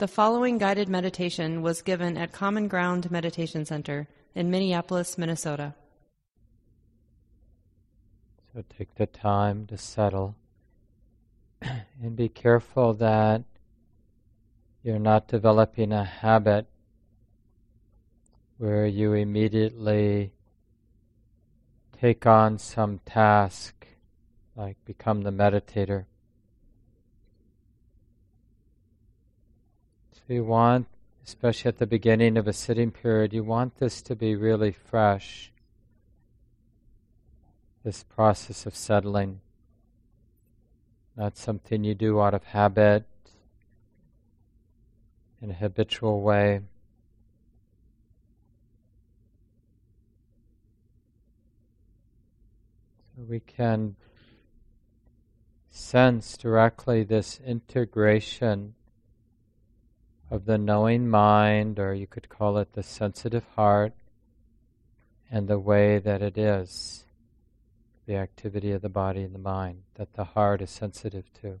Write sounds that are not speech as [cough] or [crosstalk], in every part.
The following guided meditation was given at Common Ground Meditation Center in Minneapolis, Minnesota. So take the time to settle [clears throat] and be careful that you're not developing a habit where you immediately take on some task, like become the meditator. You want, especially at the beginning of a sitting period, you want this to be really fresh, this process of settling. Not something you do out of habit, in a habitual way. So we can sense directly this integration of the knowing mind, or you could call it the sensitive heart, and the way that it is, the activity of the body and the mind, that the heart is sensitive to.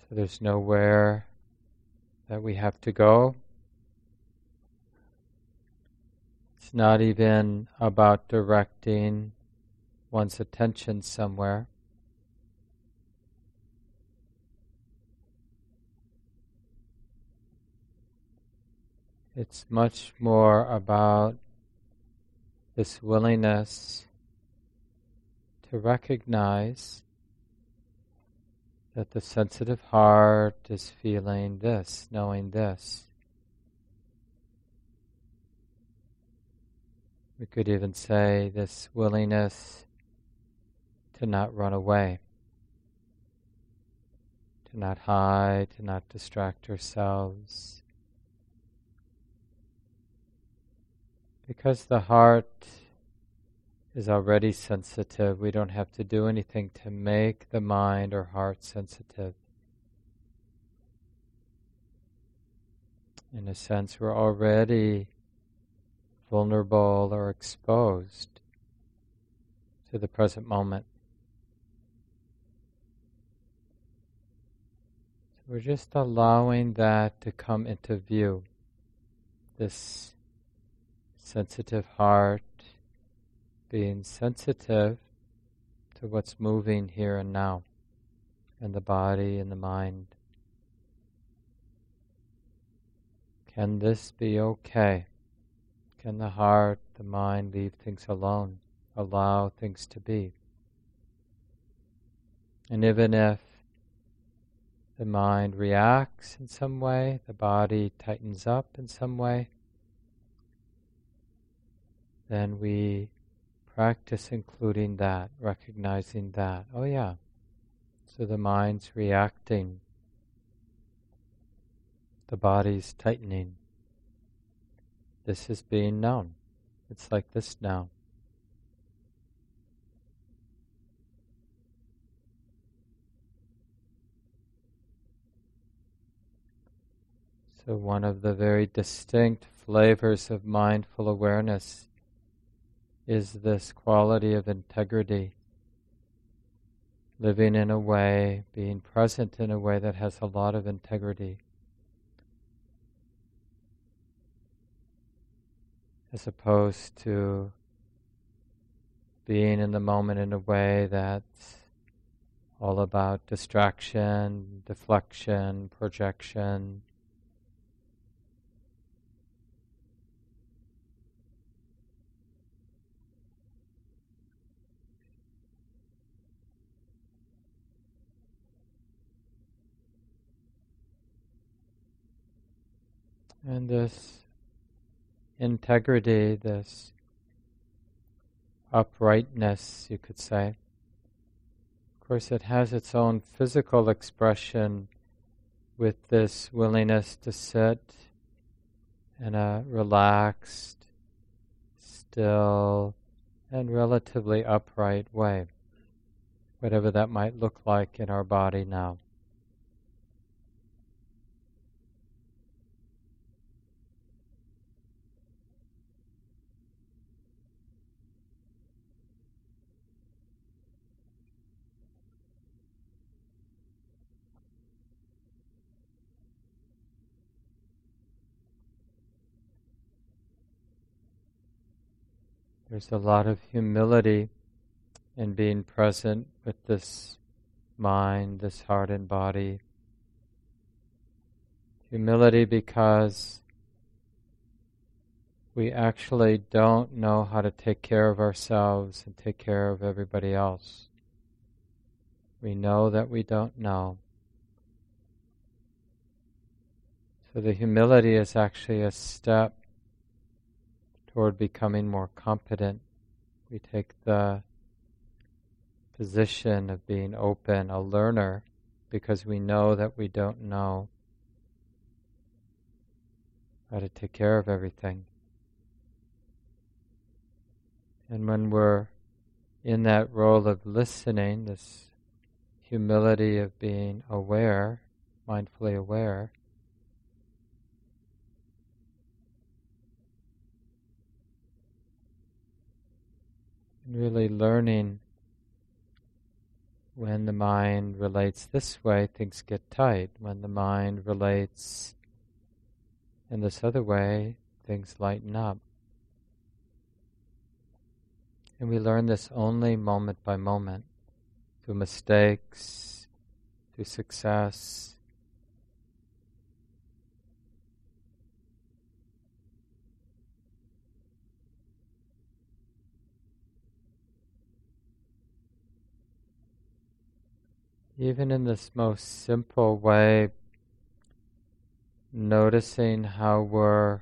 So there's nowhere that we have to go. Not even about directing one's attention somewhere. It's much more about this willingness to recognize that the sensitive heart is feeling this, knowing this. We could even say this willingness to not run away, to not hide, to not distract ourselves. Because the heart is already sensitive, we don't have to do anything to make the mind or heart sensitive. In a sense, we're already vulnerable or exposed to the present moment. So we're just allowing that to come into view. This sensitive heart being sensitive to what's moving here and now in the body and the mind. Can this be okay? Can the heart, the mind leave things alone, allow things to be? And even if the mind reacts in some way, the body tightens up in some way, then we practice including that, recognizing that. Oh, yeah. So the mind's reacting, the body's tightening. This is being known. It's like this now. So, one of the very distinct flavors of mindful awareness is this quality of integrity, living in a way, being present in a way that has a lot of integrity. As opposed to being in the moment in a way that's all about distraction, deflection, projection. And this integrity, this uprightness, you could say. Of course, it has its own physical expression with this willingness to sit in a relaxed, still, and relatively upright way, whatever that might look like in our body now. There's a lot of humility in being present with this mind, this heart and body. Humility because we actually don't know how to take care of ourselves and take care of everybody else. We know that we don't know. So the humility is actually a step toward becoming more competent. We take the position of being open, a learner, because we know that we don't know how to take care of everything. And when we're in that role of listening, this humility of being aware, mindfully aware, really learning when the mind relates this way, things get tight. When the mind relates in this other way, things lighten up. And we learn this only moment by moment through mistakes, through success. Even in this most simple way, noticing how we're,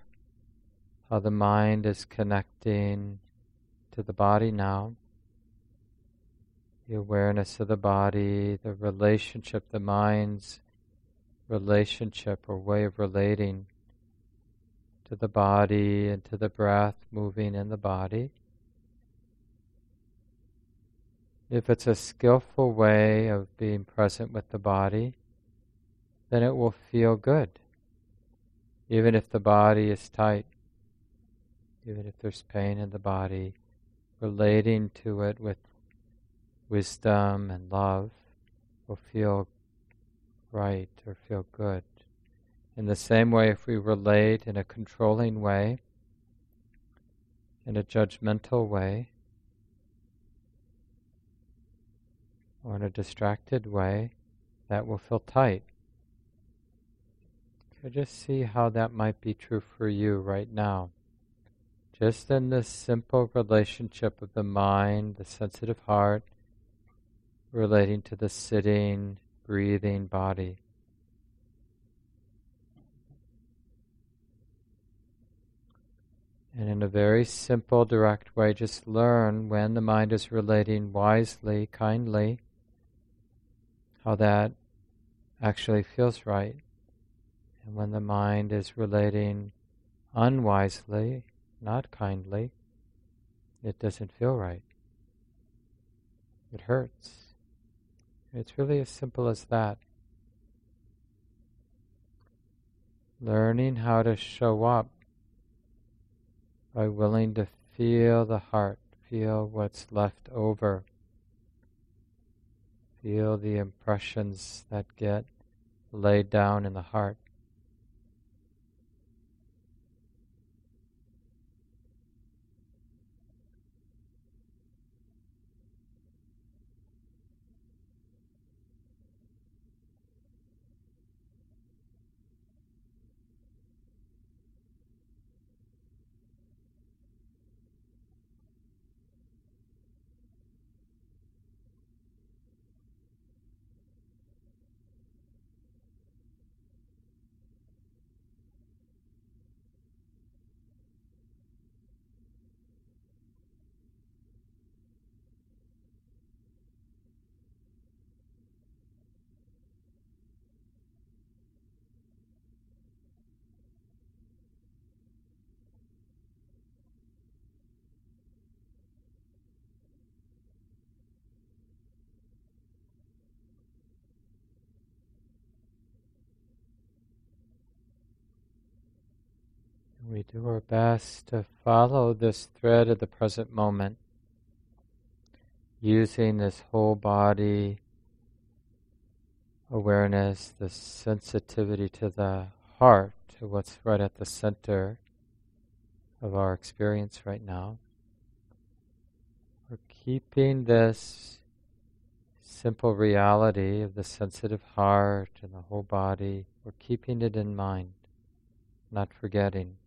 how the mind is connecting to the body now. The awareness of the body, the relationship, the mind's relationship or way of relating to the body and to the breath moving in the body. If it's a skillful way of being present with the body, then it will feel good. Even if the body is tight, even if there's pain in the body, relating to it with wisdom and love will feel right or feel good. In the same way, if we relate in a controlling way, in a judgmental way, or in a distracted way, that will feel tight. So just see how that might be true for you right now. Just in this simple relationship of the mind, the sensitive heart, relating to the sitting, breathing body. And in a very simple, direct way, just learn when the mind is relating wisely, kindly, how that actually feels right. And when the mind is relating unwisely, not kindly, it doesn't feel right. It hurts. It's really as simple as that. Learning how to show up by willing to feel the heart, feel what's left over, feel the impressions that get laid down in the heart. We do our best to follow this thread of the present moment, using this whole body awareness, the sensitivity to the heart, to what's right at the center of our experience right now. We're keeping this simple reality of the sensitive heart and the whole body, we're keeping it in mind, not forgetting.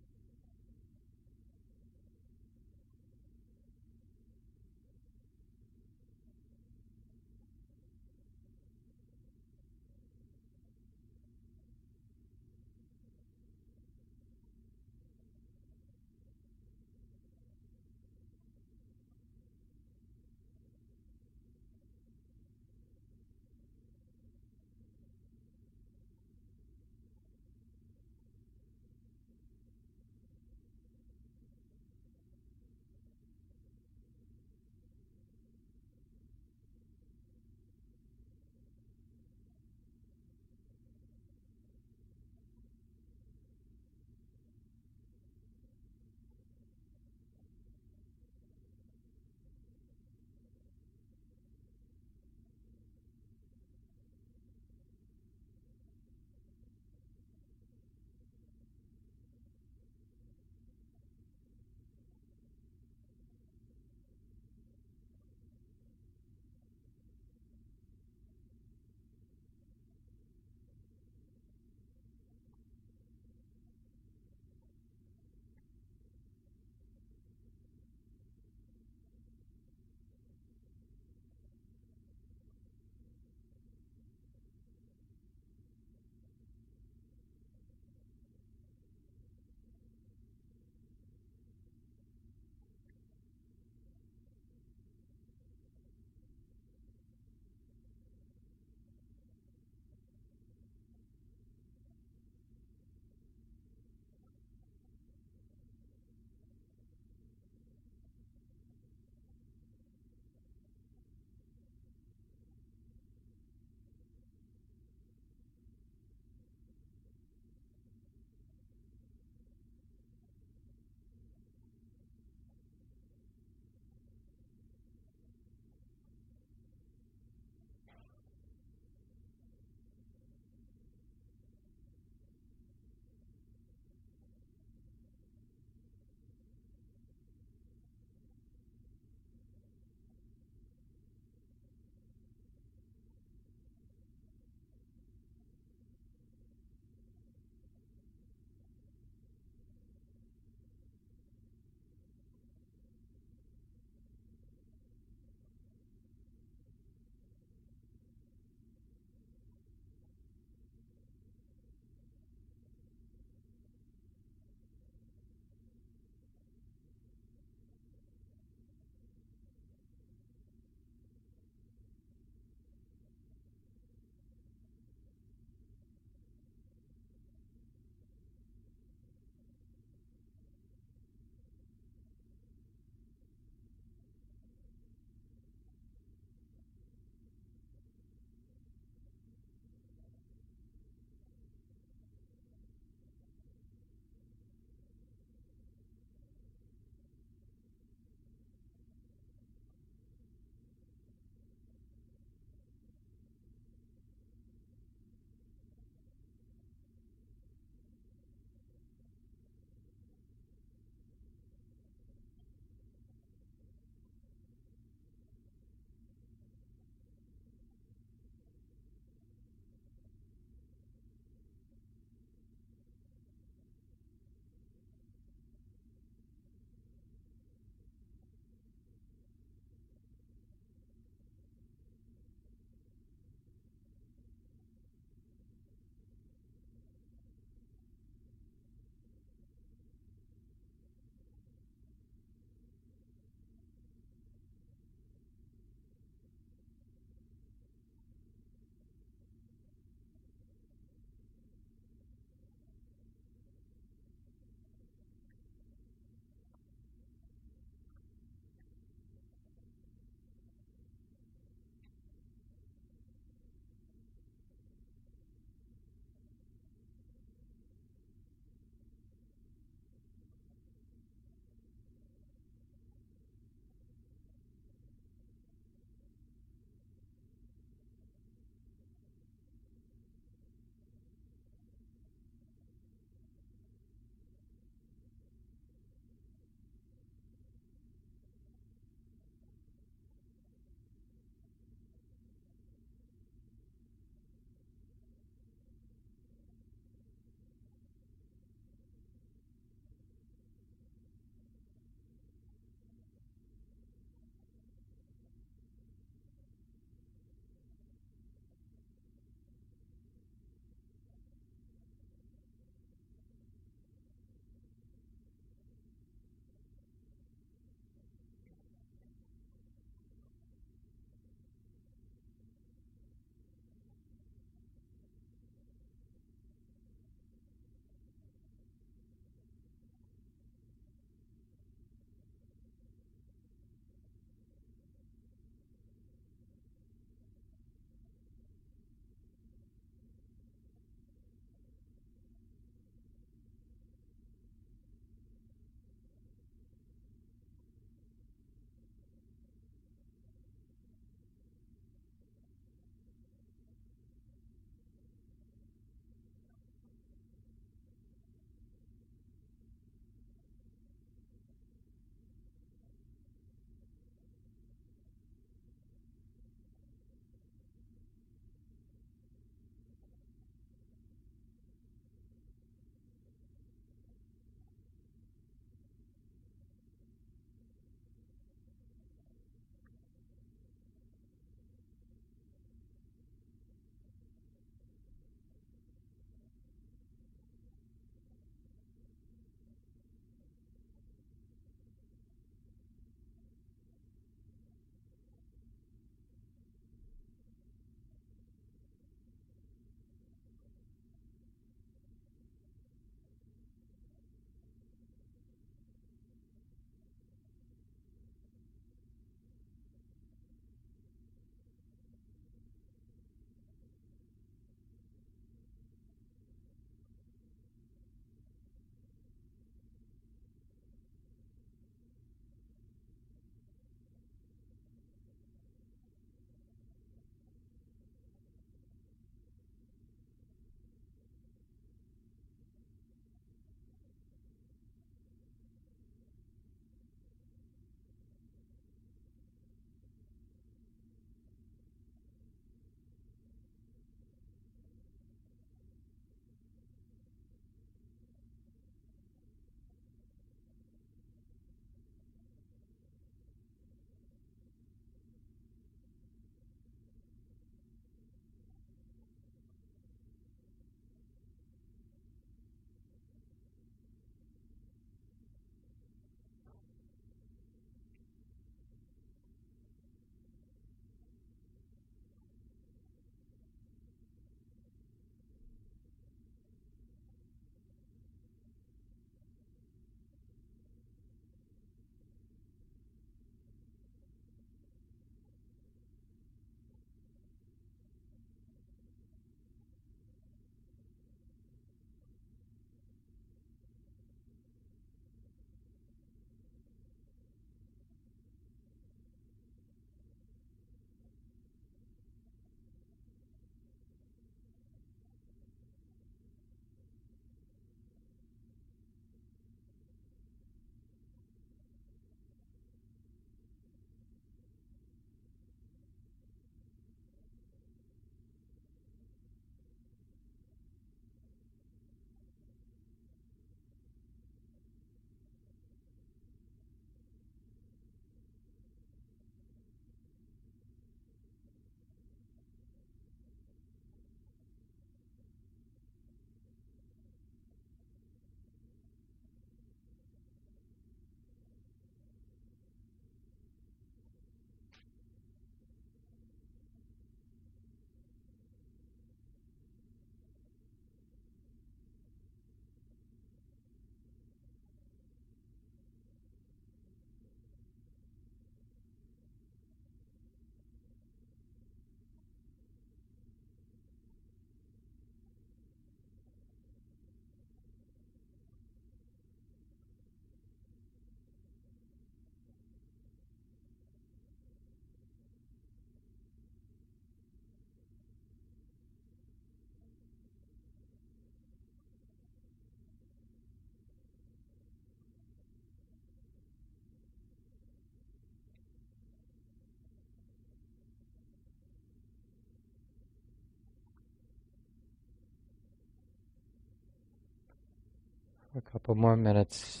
A couple more minutes.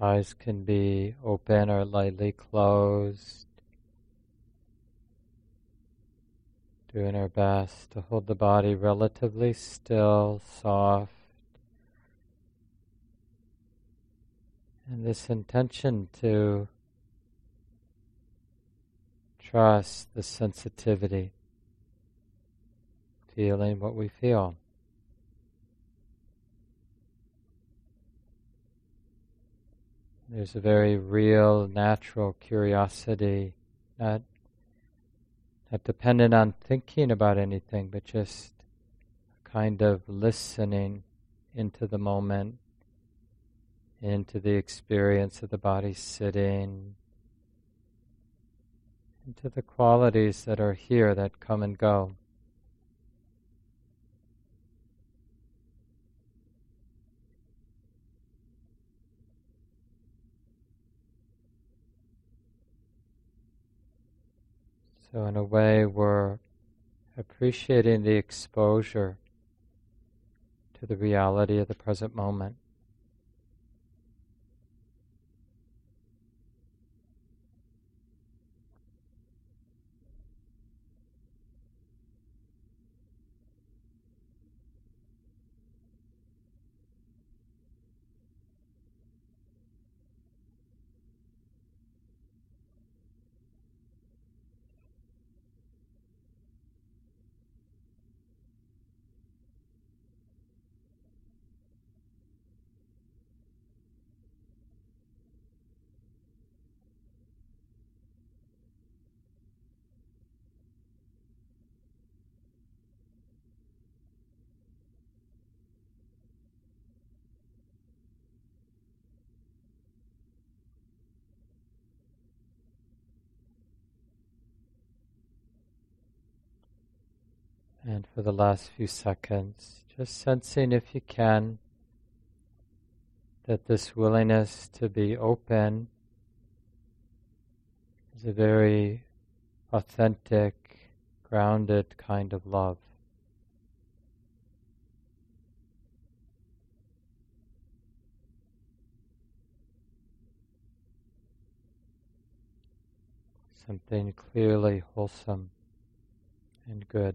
Eyes can be open or lightly closed. Doing our best to hold the body relatively still, soft. And this intention to trust the sensitivity, feeling what we feel. There's a very real, natural curiosity, not, not dependent on thinking about anything, but just kind of listening into the moment, into the experience of the body sitting, into the qualities that are here that come and go. So, in a way, we're appreciating the exposure to the reality of the present moment. And for the last few seconds, just sensing if you can that this willingness to be open is a very authentic, grounded kind of love. Something clearly wholesome and good.